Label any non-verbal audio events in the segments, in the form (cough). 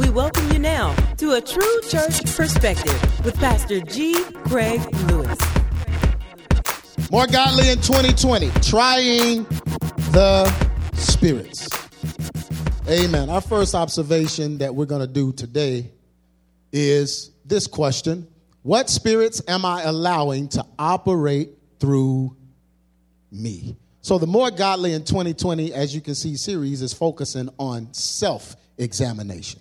We welcome you now to a true church perspective with Pastor G. Craig Lewis. More godly in 2020, trying the spirits. Amen. Our first observation that we're going to do today is this question What spirits am I allowing to operate through me? So, the More Godly in 2020, as you can see, series is focusing on self examination.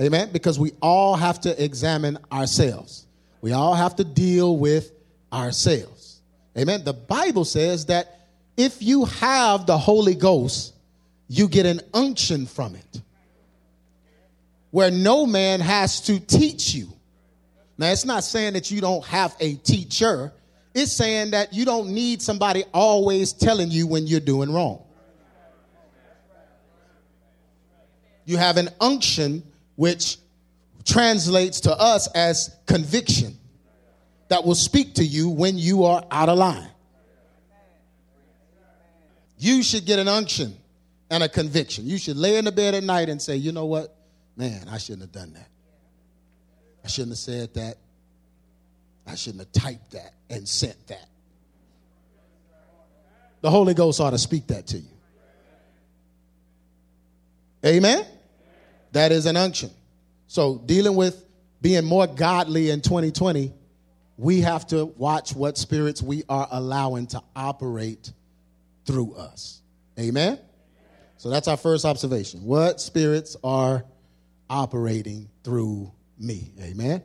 Amen. Because we all have to examine ourselves, we all have to deal with ourselves. Amen. The Bible says that if you have the Holy Ghost, you get an unction from it where no man has to teach you. Now, it's not saying that you don't have a teacher, it's saying that you don't need somebody always telling you when you're doing wrong. You have an unction which translates to us as conviction that will speak to you when you are out of line. You should get an unction and a conviction. You should lay in the bed at night and say, you know what? Man, I shouldn't have done that. I shouldn't have said that. I shouldn't have typed that and sent that. The Holy Ghost ought to speak that to you. Amen? That is an unction. So, dealing with being more godly in 2020, we have to watch what spirits we are allowing to operate through us. Amen? So that's our first observation. What spirits are operating through me? Amen.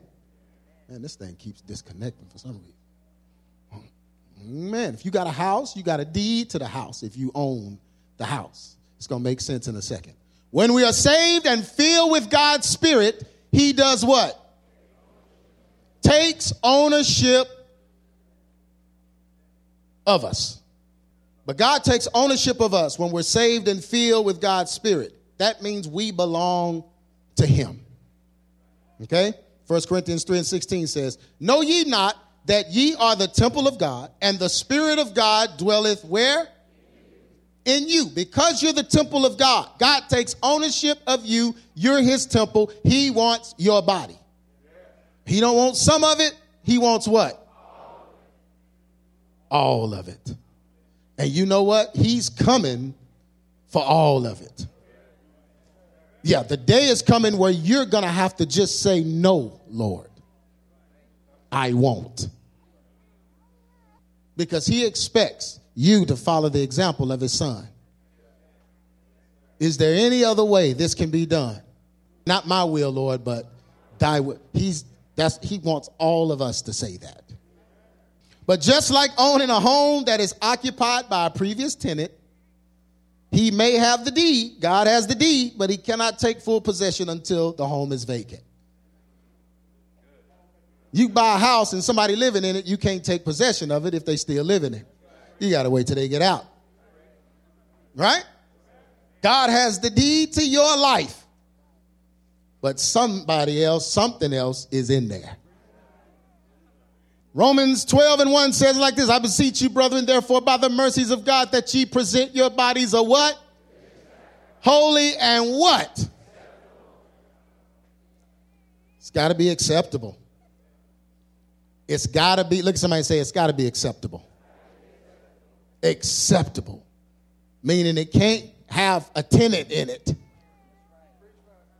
Man, this thing keeps disconnecting for some reason. Man, if you got a house, you got a deed to the house if you own the house. It's going to make sense in a second. When we are saved and filled with God's Spirit, He does what? Takes ownership of us. But God takes ownership of us when we're saved and filled with God's Spirit. That means we belong to Him. Okay? 1 Corinthians 3 and 16 says, Know ye not that ye are the temple of God, and the Spirit of God dwelleth where? In you. Because you're the temple of God. God takes ownership of you. You're his temple. He wants your body. He don't want some of it. He wants what? All of it. And you know what? He's coming for all of it. Yeah, the day is coming where you're going to have to just say, No, Lord, I won't. Because He expects you to follow the example of His Son. Is there any other way this can be done? Not my will, Lord, but thy will. He's, that's, he wants all of us to say that. But just like owning a home that is occupied by a previous tenant, he may have the deed, God has the deed, but he cannot take full possession until the home is vacant. You buy a house and somebody living in it, you can't take possession of it if they still live in it. You got to wait till they get out. Right? God has the deed to your life, but somebody else, something else is in there. Romans 12 and 1 says like this I beseech you, brethren, therefore, by the mercies of God, that ye present your bodies a what? Holy and what? It's got to be acceptable. It's got to be, look at somebody say, it's got to be acceptable. Acceptable. Meaning it can't have a tenant in it.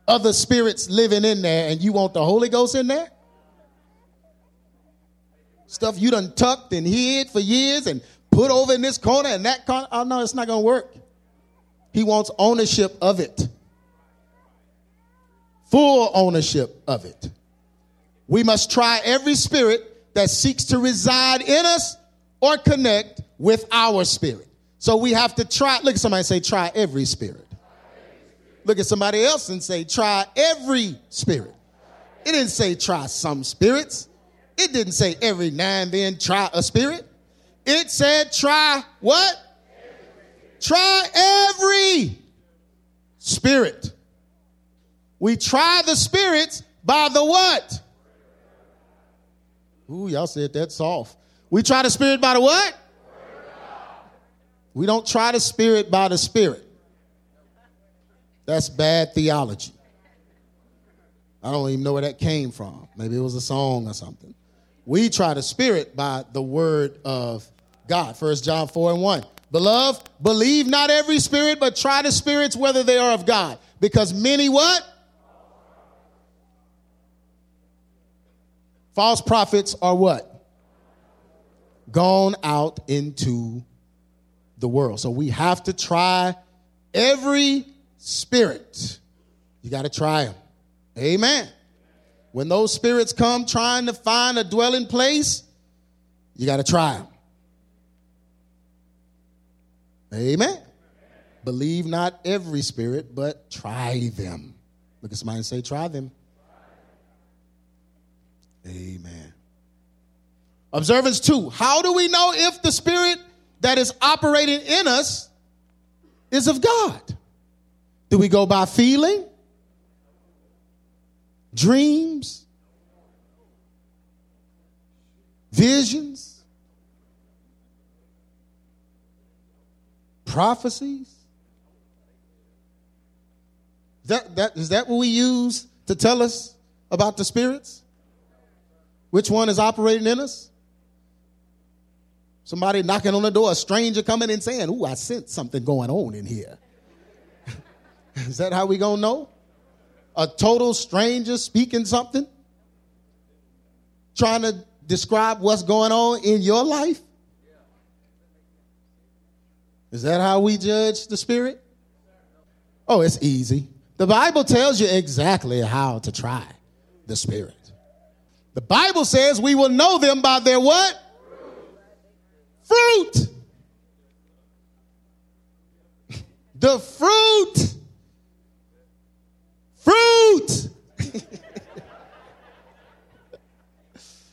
Other spirits living in there, and you want the Holy Ghost in there? Stuff you done tucked and hid for years and put over in this corner and that corner. Oh, no, it's not going to work. He wants ownership of it, full ownership of it. We must try every spirit that seeks to reside in us or connect with our spirit. So we have to try. Look at somebody say, try every spirit. Look at somebody else and say, try every spirit. It didn't say try some spirits. It didn't say every now and then try a spirit. It said try what? Try every spirit. We try the spirits by the what? Ooh, y'all said that soft. We try the spirit by the what? We don't try the spirit by the spirit. That's bad theology. I don't even know where that came from. Maybe it was a song or something. We try the spirit by the word of God. First John 4 and 1. Beloved, believe not every spirit, but try the spirits whether they are of God. Because many what? False prophets are what? Gone out into the world. So we have to try every spirit. You got to try them. Amen. When those spirits come trying to find a dwelling place, you got to try them. Amen. Believe not every spirit, but try them. Look at somebody and say, try them. Amen. Observance two. How do we know if the spirit that is operating in us is of God? Do we go by feeling? Dreams? Visions? Prophecies? That, that, is that what we use to tell us about the spirits? Which one is operating in us? Somebody knocking on the door, a stranger coming and saying, Ooh, I sense something going on in here. (laughs) is that how we gonna know? A total stranger speaking something? Trying to describe what's going on in your life? Is that how we judge the spirit? Oh, it's easy. The Bible tells you exactly how to try the spirit. The Bible says we will know them by their what? Fruit. The fruit. Fruit.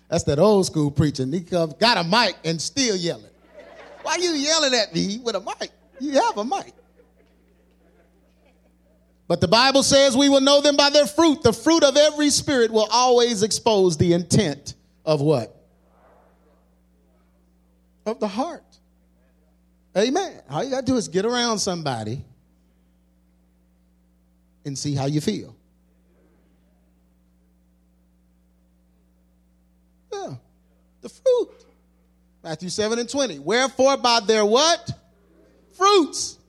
That's that old school preaching. He got a mic and still yelling. Why you yelling at me with a mic? You have a mic. But the Bible says we will know them by their fruit. The fruit of every spirit will always expose the intent of what? Of the heart. Amen. All you got to do is get around somebody and see how you feel. Yeah. The fruit. Matthew 7 and 20. Wherefore by their what? Fruits.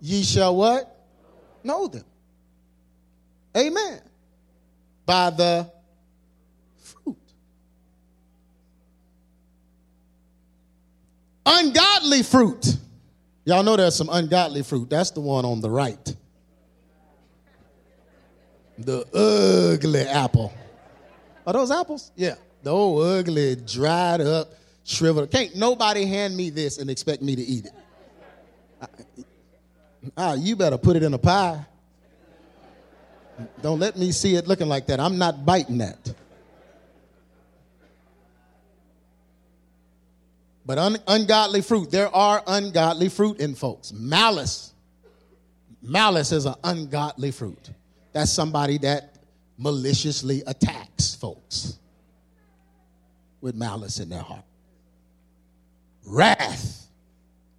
Ye shall what? know them. Amen. By the fruit. Ungodly fruit. Y'all know there's some ungodly fruit. That's the one on the right. The ugly apple. Are those apples? Yeah. The old ugly, dried up, shriveled. Can't nobody hand me this and expect me to eat it. Ah, you better put it in a pie. Don't let me see it looking like that. I'm not biting that. But un- ungodly fruit, there are ungodly fruit in folks. Malice. Malice is an ungodly fruit. That's somebody that maliciously attacks folks with malice in their heart. Wrath,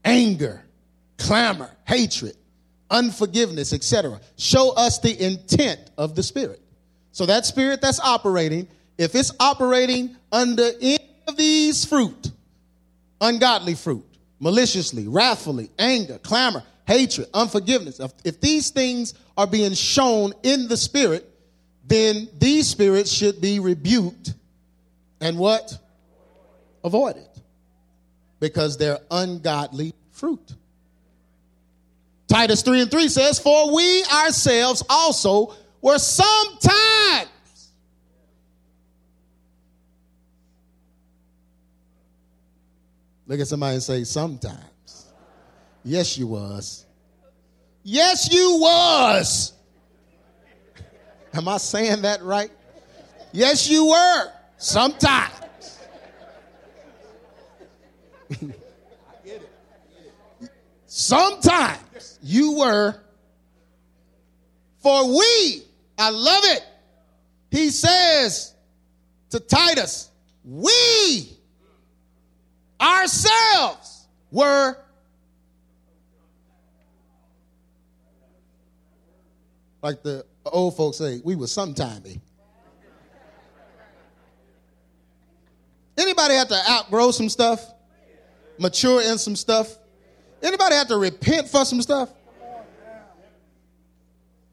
anger, clamor, hatred, unforgiveness, etc. Show us the intent of the Spirit. So that spirit that's operating, if it's operating under any of these fruit, ungodly fruit, maliciously, wrathfully, anger, clamor, hatred, unforgiveness, if, these things are being shown in the spirit, then these spirits should be rebuked and what? Avoided. Because they're ungodly fruit. Titus 3 and 3 says, For we ourselves also were sometimes. Look at somebody and say, sometimes. Yes, you was. Yes, you was. Am I saying that right? Yes, you were. Sometimes. Sometimes you were. For we, I love it. He says to Titus, we ourselves were Like the old folks say, we were sometimey. Anybody have to outgrow some stuff? Mature in some stuff? Anybody have to repent for some stuff?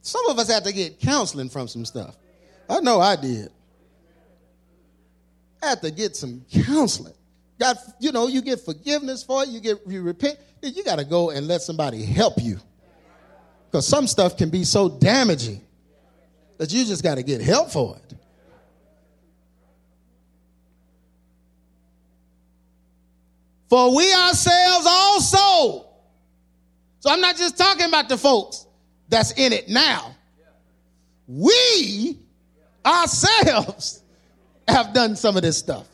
Some of us had to get counseling from some stuff. I know I did. I had to get some counseling. Got, you know, you get forgiveness for it, you get you repent, you got to go and let somebody help you. Because some stuff can be so damaging that you just got to get help for it. For we ourselves also. So I'm not just talking about the folks that's in it now. We ourselves (laughs) have done some of this stuff.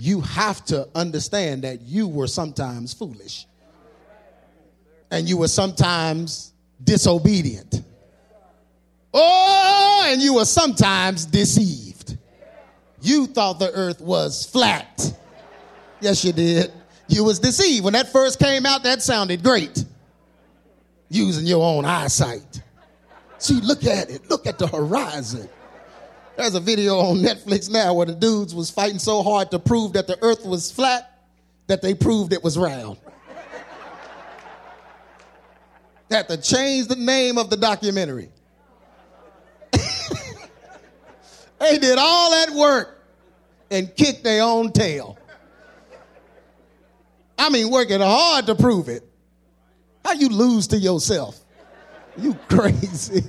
You have to understand that you were sometimes foolish and you were sometimes disobedient. Oh, and you were sometimes deceived. You thought the earth was flat. Yes, you did. You was deceived. When that first came out, that sounded great. Using your own eyesight. See, look at it. Look at the horizon. There's a video on Netflix now where the dudes was fighting so hard to prove that the earth was flat that they proved it was round. they had to change the name of the documentary. (laughs) they did all that work and kicked their own tail. I mean, working hard to prove it. How you lose to yourself? You (laughs) crazy.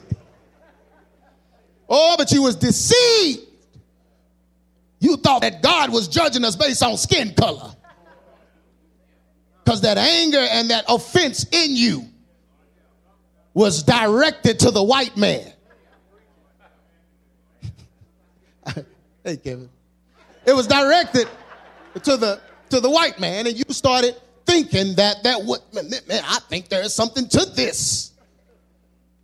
Oh, but you was deceived. You thought that God was judging us based on skin color. Because that anger and that offense in you was directed to the white man. (laughs) hey, Kevin. It was directed to the to the white man, and you started thinking that that would man, I think there is something to this.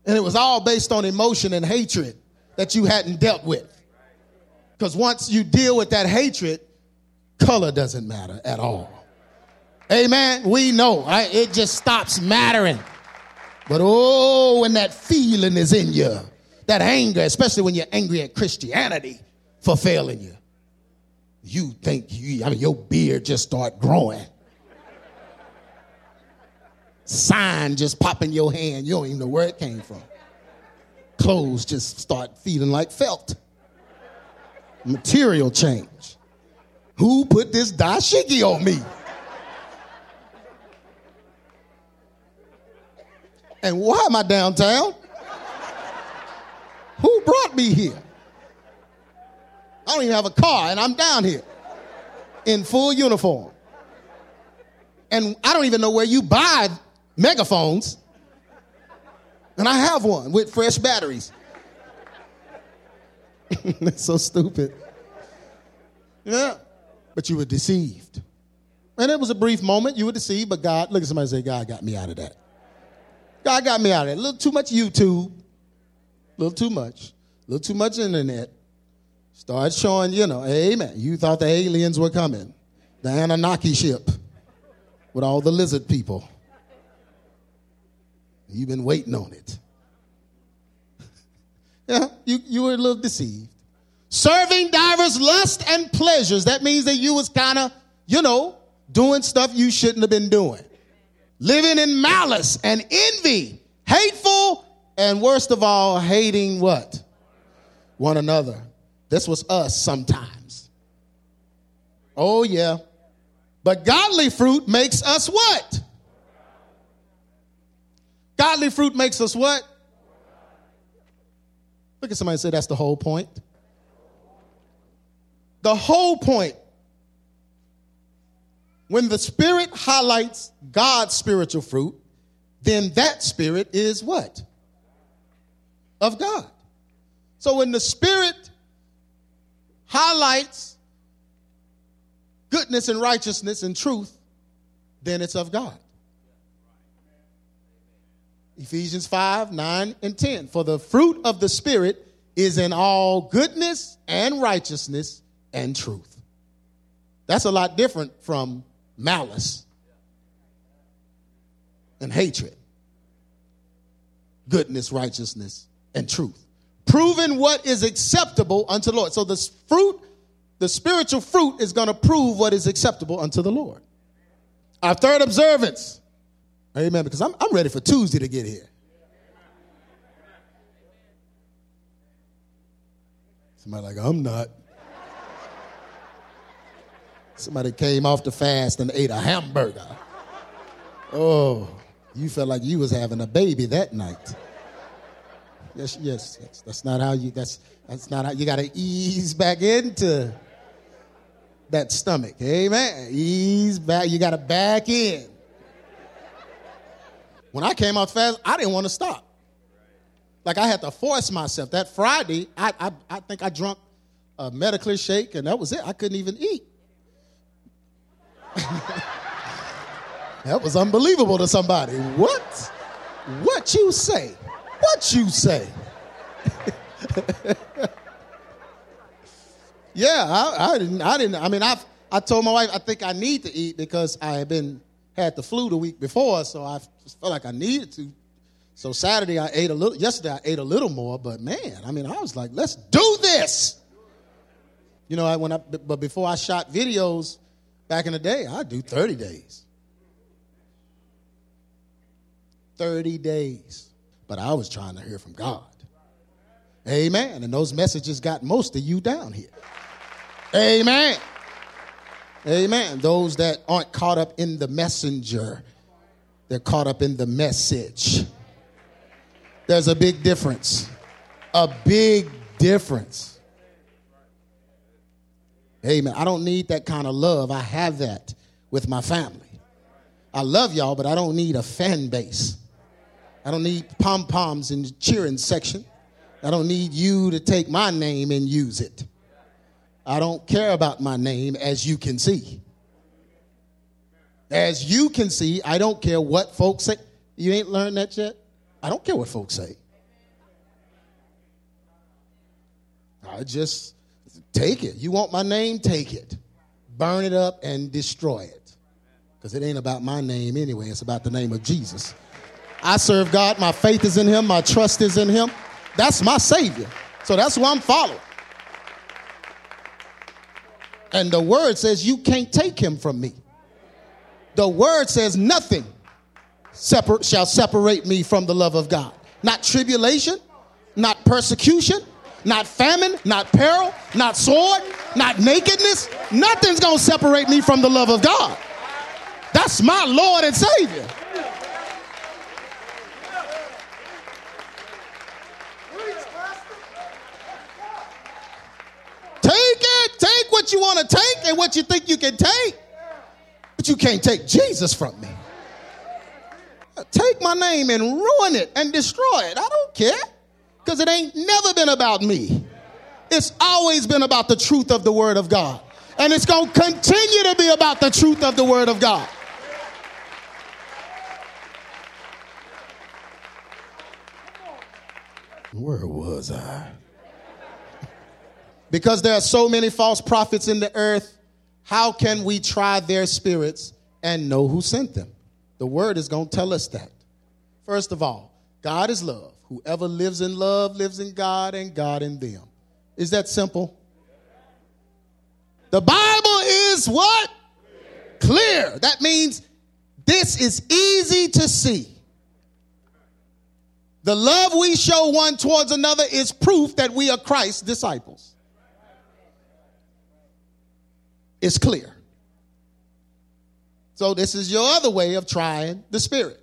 And it was all based on emotion and hatred that you hadn't dealt with. Because once you deal with that hatred, color doesn't matter at all. Amen. We know, right? It just stops mattering. But oh, when that feeling is in you, that anger, especially when you're angry at Christianity for failing you, you think you, I mean, your beard just start growing. Sign just pop in your hand. You don't even know where it came from. Clothes just start feeling like felt. Material change. Who put this dashiki on me? And why am I downtown? Who brought me here? I don't even have a car and I'm down here in full uniform. And I don't even know where you buy megaphones. And I have one with fresh batteries. (laughs) That's so stupid. Yeah. But you were deceived. And it was a brief moment. You were deceived, but God, look at somebody say, God got me out of that. God got me out of it. A little too much YouTube, a little too much, a little too much internet. Start showing, you know, amen. You thought the aliens were coming, the Anunnaki ship with all the lizard people. You've been waiting on it. (laughs) yeah, you, you were a little deceived. Serving divers lust and pleasures. That means that you was kind of, you know, doing stuff you shouldn't have been doing living in malice and envy, hateful, and worst of all, hating what? One another. This was us sometimes. Oh, yeah. But godly fruit makes us what? Godly fruit makes us what? Look at somebody and say that's the whole point. The whole point when the Spirit highlights God's spiritual fruit, then that Spirit is what? Of God. So when the Spirit highlights goodness and righteousness and truth, then it's of God. Ephesians 5, 9, and 10. For the fruit of the Spirit is in all goodness and righteousness and truth. That's a lot different from malice. and hatred, goodness, righteousness, and truth. Proving what is acceptable unto the Lord. So the fruit, the spiritual fruit is going to prove what is acceptable unto the Lord. Our third observance. Amen. Because I'm, I'm ready for Tuesday to get here. Somebody like, I'm not. Somebody came off the fast and ate a hamburger. Oh, you felt like you was having a baby that night. Yes, yes, yes. That's not how you. That's that's not how you got to ease back into that stomach. Amen. Ease back. You got to back in. When I came out fast, I didn't want to stop. Like I had to force myself. That Friday, I I, I think I drunk a Medicare shake, and that was it. I couldn't even eat. (laughs) that was unbelievable to somebody. What? What you say? What you say? (laughs) yeah, I, I, didn't. I didn't. I mean, I I told my wife I think I need to eat because I had been had the flu the week before, so I felt like I needed to. So Saturday I ate a little. Yesterday I ate a little more, but man, I mean, I was like, let's do this. You know, I, when I but before I shot videos back in the day, I do 30 days. 30 days. But I was trying to hear from God. Amen. And those messages got most of you down here. Amen. Amen. Those that aren't caught up in the messenger, they're caught up in the message. There's a big difference. A big difference. Amen. I don't need that kind of love. I have that with my family. I love y'all, but I don't need a fan base. I don't need pom poms in the cheering section. I don't need you to take my name and use it. I don't care about my name, as you can see. As you can see, I don't care what folks say. You ain't learned that yet? I don't care what folks say. I just take it. You want my name? Take it. Burn it up and destroy it. Because it ain't about my name anyway, it's about the name of Jesus. I serve God. My faith is in Him. My trust is in Him. That's my Savior. So that's who I'm following. And the word says, You can't take him from me. The word says, Nothing separ- shall separate me from the love of God. Not tribulation, not persecution, not famine, not peril, not sword, not nakedness. Nothing's going to separate me from the love of God. That's my Lord and Savior. Take it. Take what you want to take and what you think you can take. But you can't take Jesus from me. Take my name and ruin it and destroy it. I don't care. Because it ain't never been about me. It's always been about the truth of the Word of God. And it's going to continue to be about the truth of the Word of God. Where was I? Because there are so many false prophets in the earth, how can we try their spirits and know who sent them? The word is going to tell us that. First of all, God is love. Whoever lives in love lives in God and God in them. Is that simple? The Bible is what? Clear. Clear. That means this is easy to see. The love we show one towards another is proof that we are Christ's disciples. It's clear. So, this is your other way of trying the Spirit.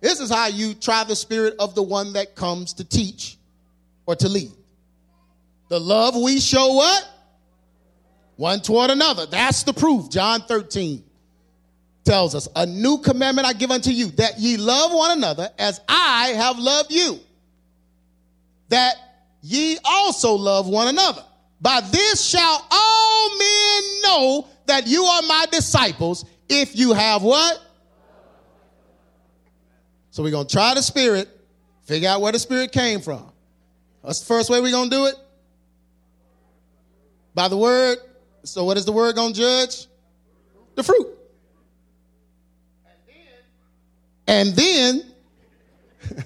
This is how you try the Spirit of the one that comes to teach or to lead. The love we show what? One toward another. That's the proof. John 13 tells us, A new commandment I give unto you, that ye love one another as I have loved you. That ye also love one another. By this shall all men know that you are my disciples if you have what? So we're going to try the Spirit, figure out where the Spirit came from. That's the first way we're going to do it. By the Word. So what is the Word going to judge? The fruit. And then (laughs)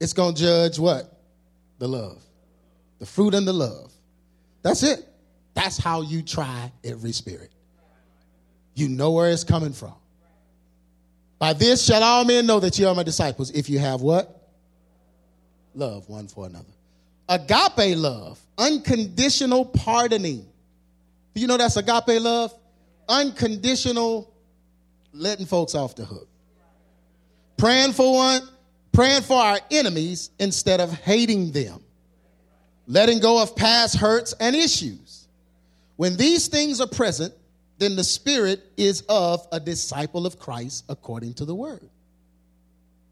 it's going to judge what? The love. The fruit and the love. That's it. That's how you try every spirit. You know where it's coming from. By this shall all men know that you are my disciples if you have what? Love one for another. Agape love, unconditional pardoning. Do you know that's agape love? Unconditional letting folks off the hook. Praying for one, praying for our enemies instead of hating them. Letting go of past hurts and issues. When these things are present, then the spirit is of a disciple of Christ according to the word.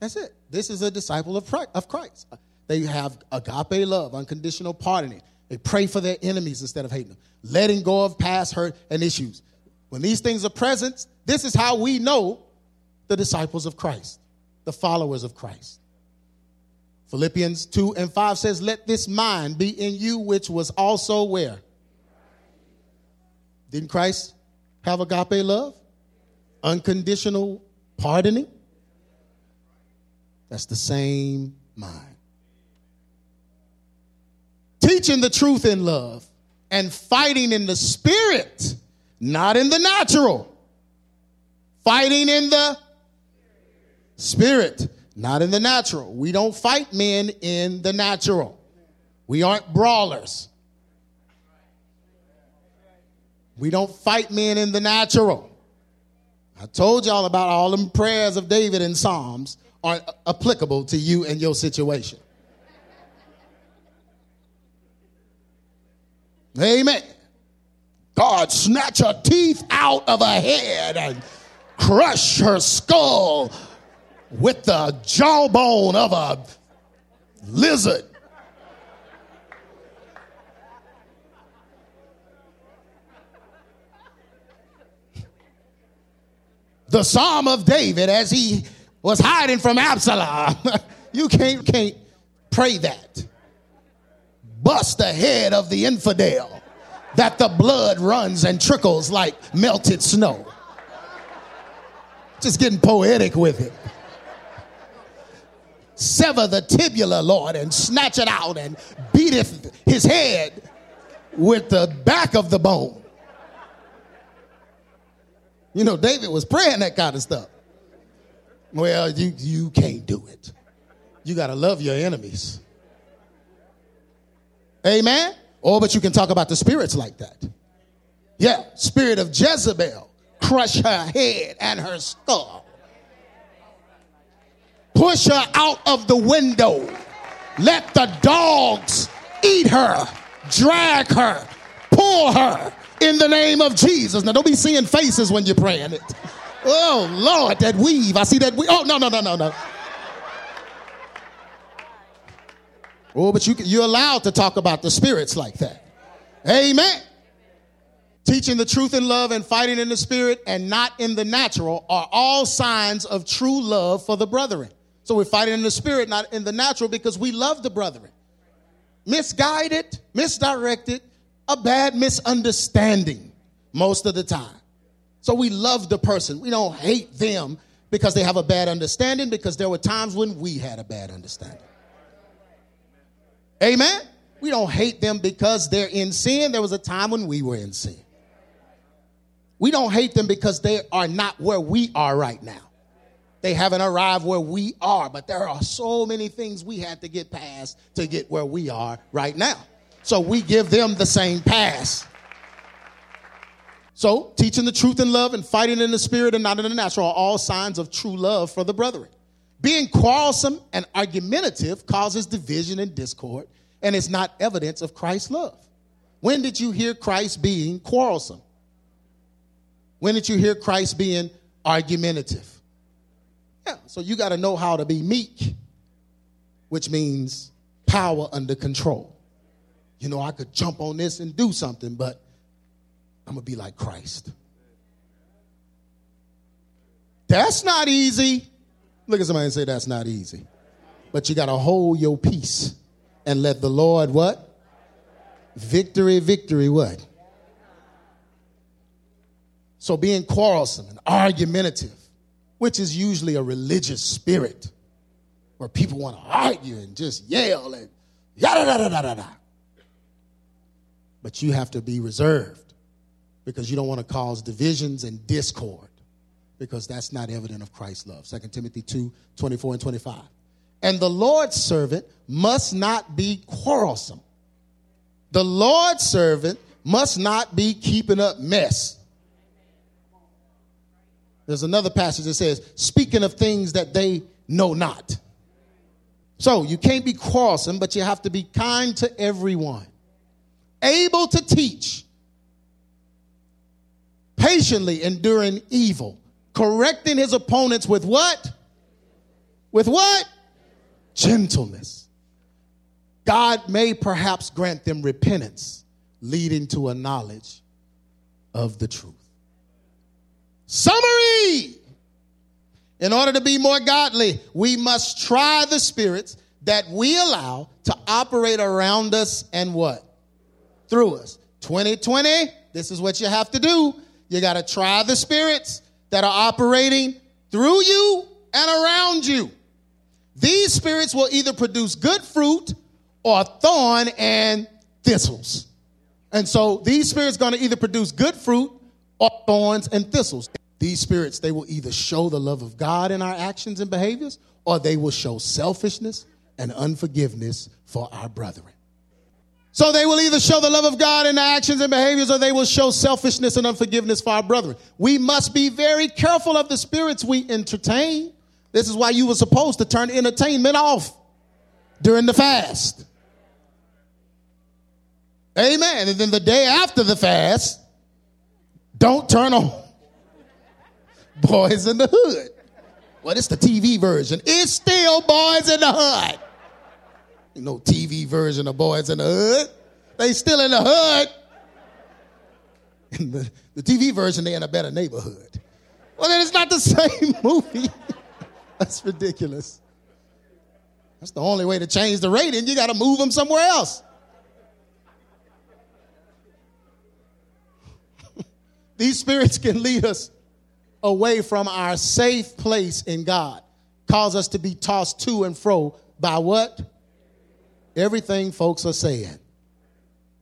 That's it. This is a disciple of Christ. They have agape love, unconditional pardoning. They pray for their enemies instead of hating them, letting go of past hurt and issues. When these things are present, this is how we know the disciples of Christ, the followers of Christ. Philippians 2 and 5 says, Let this mind be in you, which was also where? Didn't Christ have agape love? Unconditional pardoning? That's the same mind teaching the truth in love and fighting in the spirit, not in the natural. Fighting in the spirit, not in the natural. We don't fight men in the natural. We aren't brawlers. We don't fight men in the natural. I told y'all about all them prayers of David and Psalms aren't applicable to you and your situation. Amen. God snatch her teeth out of her head and crush her skull with the jawbone of a lizard. The Psalm of David as he was hiding from Absalom. (laughs) you can't, can't pray that bust the head of the infidel that the blood runs and trickles like melted snow. Just getting poetic with it. Sever the tibula, Lord, and snatch it out and beateth his head with the back of the bone. You know, David was praying that kind of stuff. Well, you, you can't do it. You got to love your enemies. Amen. Oh, but you can talk about the spirits like that. Yeah, spirit of Jezebel, crush her head and her skull. Push her out of the window. Let the dogs eat her, drag her, pull her in the name of Jesus. Now, don't be seeing faces when you're praying it. Oh, Lord, that weave. I see that weave. Oh, no, no, no, no, no. Oh, but you, you're allowed to talk about the spirits like that. Amen. Teaching the truth in love and fighting in the spirit and not in the natural are all signs of true love for the brethren. So we're fighting in the spirit, not in the natural, because we love the brethren. Misguided, misdirected, a bad misunderstanding most of the time. So we love the person. We don't hate them because they have a bad understanding, because there were times when we had a bad understanding. Amen. We don't hate them because they're in sin. There was a time when we were in sin. We don't hate them because they are not where we are right now. They haven't arrived where we are, but there are so many things we had to get past to get where we are right now. So we give them the same pass. So, teaching the truth in love and fighting in the spirit and not in the natural are all signs of true love for the brethren. Being quarrelsome and argumentative causes division and discord, and it's not evidence of Christ's love. When did you hear Christ being quarrelsome? When did you hear Christ being argumentative? Yeah, so you got to know how to be meek, which means power under control. You know, I could jump on this and do something, but I'm going to be like Christ. That's not easy. Look at somebody and say that's not easy. But you got to hold your peace and let the Lord what? Victory, victory, what? So being quarrelsome and argumentative which is usually a religious spirit where people want to argue and just yell and yada da da da da. But you have to be reserved because you don't want to cause divisions and discord because that's not evident of Christ's love. 2 Timothy 2 24 and 25. And the Lord's servant must not be quarrelsome. The Lord's servant must not be keeping up mess. There's another passage that says, speaking of things that they know not. So you can't be quarrelsome, but you have to be kind to everyone, able to teach, patiently enduring evil, correcting his opponents with what? With what? Gentleness. God may perhaps grant them repentance, leading to a knowledge of the truth. Summary In order to be more godly, we must try the spirits that we allow to operate around us and what? Through us. 2020, this is what you have to do. You got to try the spirits that are operating through you and around you. These spirits will either produce good fruit or thorn and thistles. And so these spirits going to either produce good fruit or thorns and thistles. These spirits, they will either show the love of God in our actions and behaviors, or they will show selfishness and unforgiveness for our brethren. So they will either show the love of God in our actions and behaviors, or they will show selfishness and unforgiveness for our brethren. We must be very careful of the spirits we entertain. This is why you were supposed to turn entertainment off during the fast. Amen. And then the day after the fast, don't turn on Boyz n the Hood. Well, it's the TV version. It's still Boyz n the Hood. Know, TV version of Boyz n the Hood. They still in the hood. The, the TV version, they in a better neighborhood. Well, then it's not the (laughs) same movie. That's ridiculous. That's the only way to change the rating. You got to move them somewhere else. (laughs) These spirits can lead us away from our safe place in God, cause us to be tossed to and fro by what? Everything folks are saying.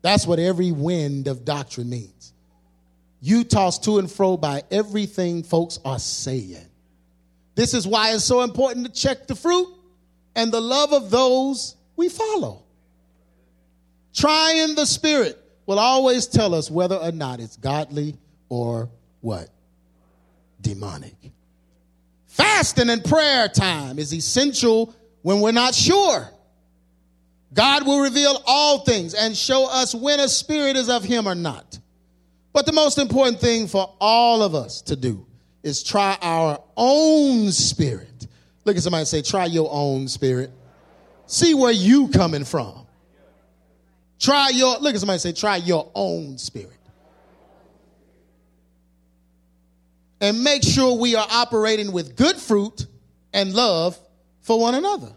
That's what every wind of doctrine means. You toss to and fro by everything folks are saying. This is why it's so important to check the fruit and the love of those we follow. Trying the Spirit will always tell us whether or not it's godly or what? Demonic. Fasting and prayer time is essential when we're not sure. God will reveal all things and show us when a spirit is of Him or not. But the most important thing for all of us to do is try our own spirit. Look at somebody and say, try your own spirit. See where you coming from. Try your, look at somebody say, try your own spirit. And make sure we are operating with good fruit and love for one another.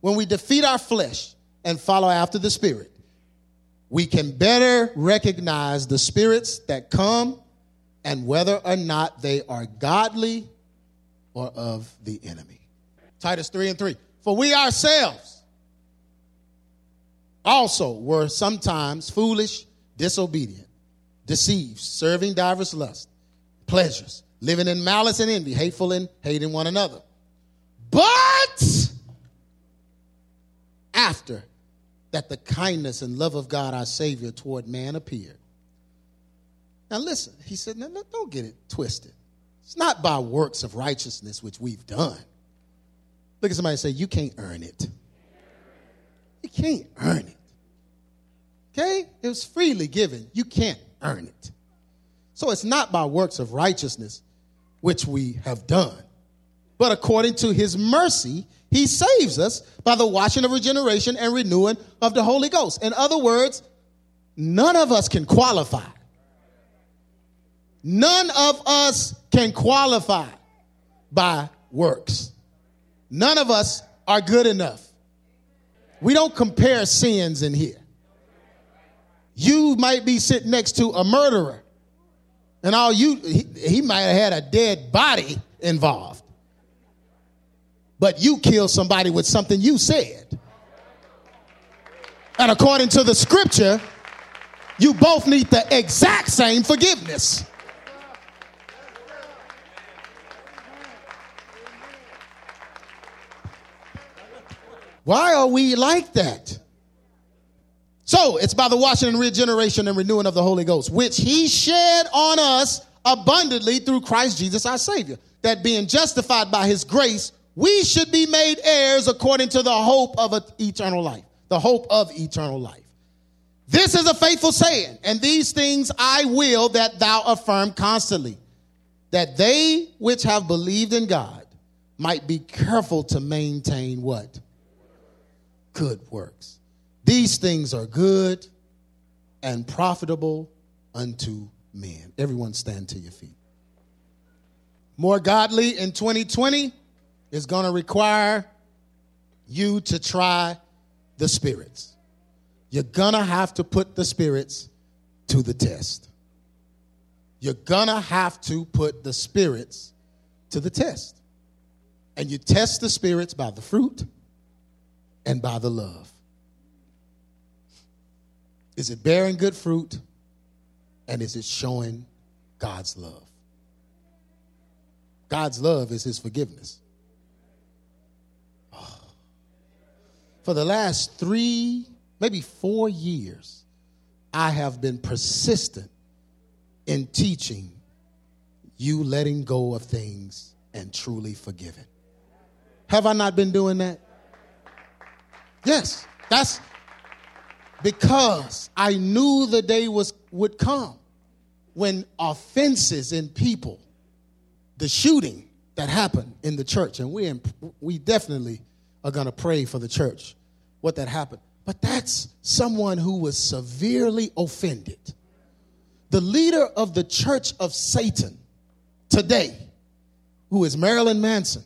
When we defeat our flesh and follow after the Spirit, we can better recognize the spirits that come and whether or not they are godly or of the enemy. Titus 3 and 3. For we ourselves also were sometimes foolish, disobedient, deceived, serving divers lusts pleasures, living in malice and envy, hateful and hating one another. But after that the kindness and love of God our Savior toward man appeared. Now listen, he said, no, no, don't get it twisted. It's not by works of righteousness which we've done. Look at somebody say, you can't earn it. You can't earn it. Okay? It was freely given. You can't earn it. So it's not by works of righteousness which we have done, but according to his mercy, he saves us by the washing of regeneration and renewing of the Holy Ghost. In other words, none of us can qualify. None of us can qualify by works. None of us are good enough. We don't compare sins in here. You might be sitting next to a murderer and all you, he, he might have had a dead body involved. But you killed somebody with something you said. And according to the scripture, you both need the exact same forgiveness. Why are we like that? So it's by the washing and regeneration and renewing of the Holy Ghost, which he shed on us abundantly through Christ Jesus our Savior, that being justified by his grace, we should be made heirs according to the hope of eternal life. The hope of eternal life. This is a faithful saying, and these things I will that thou affirm constantly, that they which have believed in God might be careful to maintain what? good works. These things are good and profitable unto men. Everyone stand to your feet. More godly in 2020 is going to require you to try the spirits. You're going to have to put the spirits to the test. You're going to have to put the spirits to the test. And you test the spirits by the fruit and by the love. Is it bearing good fruit? And is it showing God's love? God's love is his forgiveness. Oh. For the last three, maybe four years, I have been persistent in teaching you letting go of things and truly forgiving. Have I not been doing that? Yes, that's because I knew the day was would come when offenses in people, the shooting that happened in the church, and we we definitely are going to pray for the church, what that happened. But that's someone who was severely offended. The leader of the church of Satan today, who is Marilyn Manson,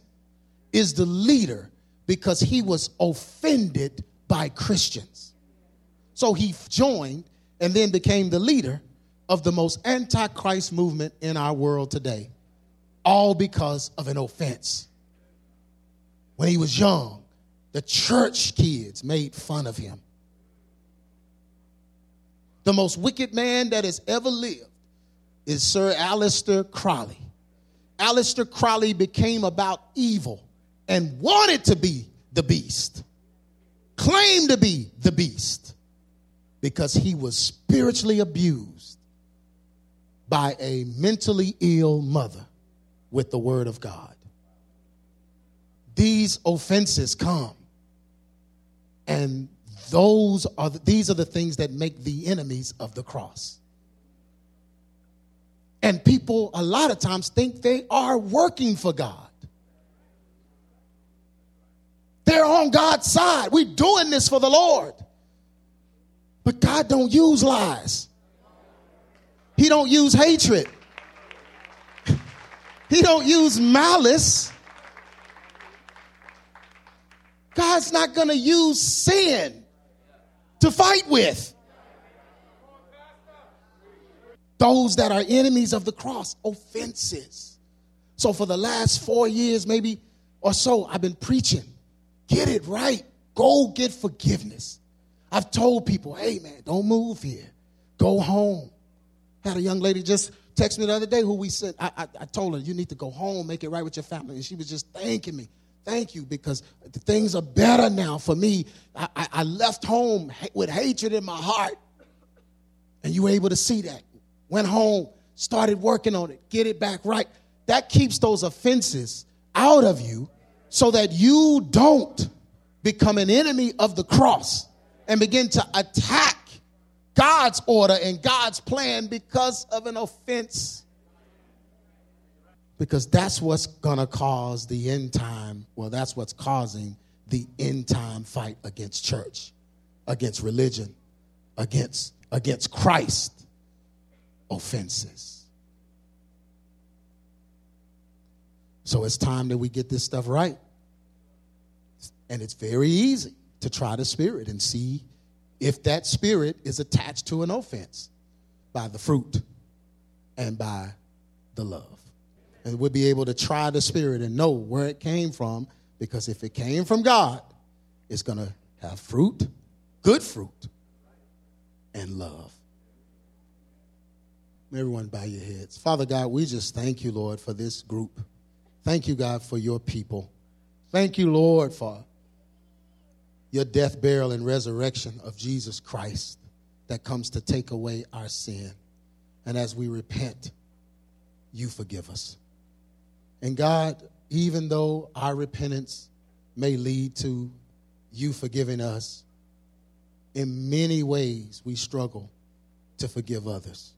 is the leader because he was offended by Christians. So he joined and then became the leader of the most antichrist movement in our world today, all because of an offense. When he was young, the church kids made fun of him. The most wicked man that has ever lived is Sir Aleister Crowley. Aleister Crowley became about evil and wanted to be the beast, claimed to be the beast, because he was spiritually abused by a mentally ill mother with the word of God. These offenses come, and those are the, these are the things that make the enemies of the cross. And people a lot of times think they are working for God. They're on God's side. We're doing this for the Lord. But God don't use lies. He don't use hatred. (laughs) He don't use malice. God's not going to use sin to fight with. Those that are enemies of the cross, offenses. So for the last four years, maybe or so, I've been preaching Get it right. Go get forgiveness. I've told people, hey man, don't move here. Go home. Had a young lady just text me the other day who we said, I, I, I, told her, you need to go home, make it right with your family. And she was just thanking me. Thank you, because things are better now for me. I, I, I left home with hatred in my heart. And you were able to see that. Went home, started working on it, get it back right. That keeps those offenses out of you so that you don't become an enemy of the cross and begin to attack God's order and God's plan because of an offense. Because that's what's going to cause the end time, well, that's what's causing the end time fight against church, against religion, against, against Christ. Offenses. So it's time that we get this stuff right. And it's very easy to try the spirit and see if that spirit is attached to an offense by the fruit and by the love. And we'll be able to try the Spirit and know where it came from because if it came from God, it's going to have fruit, good fruit, and love. Everyone bow your heads. Father God, we just thank you, Lord, for this group. Thank you, God, for your people. Thank you, Lord, for your death, burial, and resurrection of Jesus Christ that comes to take away our sin. And as we repent, you forgive us. And God, even though our repentance may lead to you forgiving us, in many ways we struggle to forgive others.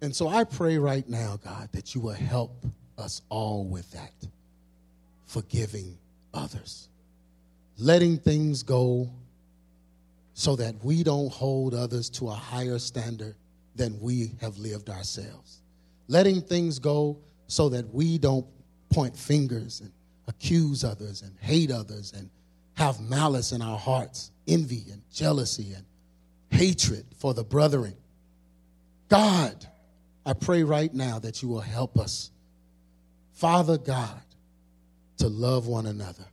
And so I pray right now, God, that you will help us all with that. Forgiving others. Letting things go so that we don't hold others to a higher standard than we have lived ourselves. Letting things go so that we don't point fingers and accuse others and hate others and have malice in our hearts, envy and jealousy and hatred for the brethren. God, I pray right now that you will help us, Father God, to love one another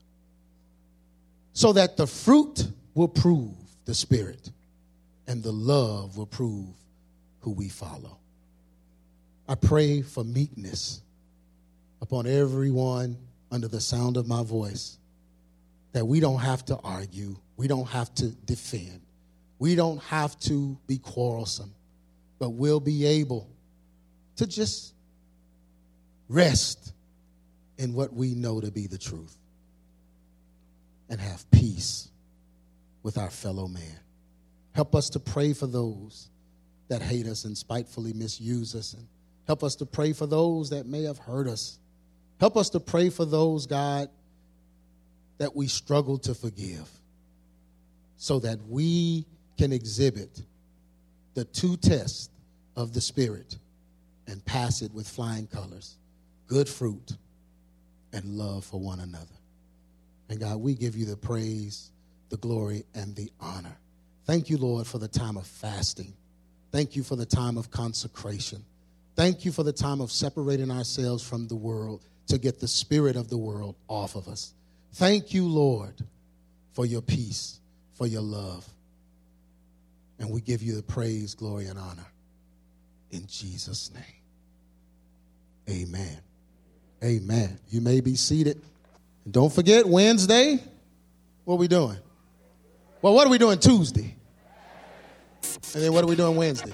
so that the fruit will prove the Spirit and the love will prove who we follow. I pray for meekness upon everyone under the sound of my voice that we don't have to argue, we don't have to defend, we don't have to be quarrelsome, but we'll be able to just rest in what we know to be the truth and have peace with our fellow man. Help us to pray for those that hate us and spitefully misuse us. And help us to pray for those that may have hurt us. Help us to pray for those, God, that we struggle to forgive so that we can exhibit the two tests of the Spirit and pass it with flying colors good fruit and love for one another. And God, we give you the praise, the glory, and the honor. Thank you, Lord, for the time of fasting. Thank you for the time of consecration. Thank you for the time of separating ourselves from the world to get the spirit of the world off of us. Thank you, Lord, for your peace, for your love. And we give you the praise, glory, and honor. In Jesus' name. Amen. Amen. You may be seated. And don't forget, Wednesday, what are we doing? Well, what are we doing Tuesday? And then what are we doing Wednesday?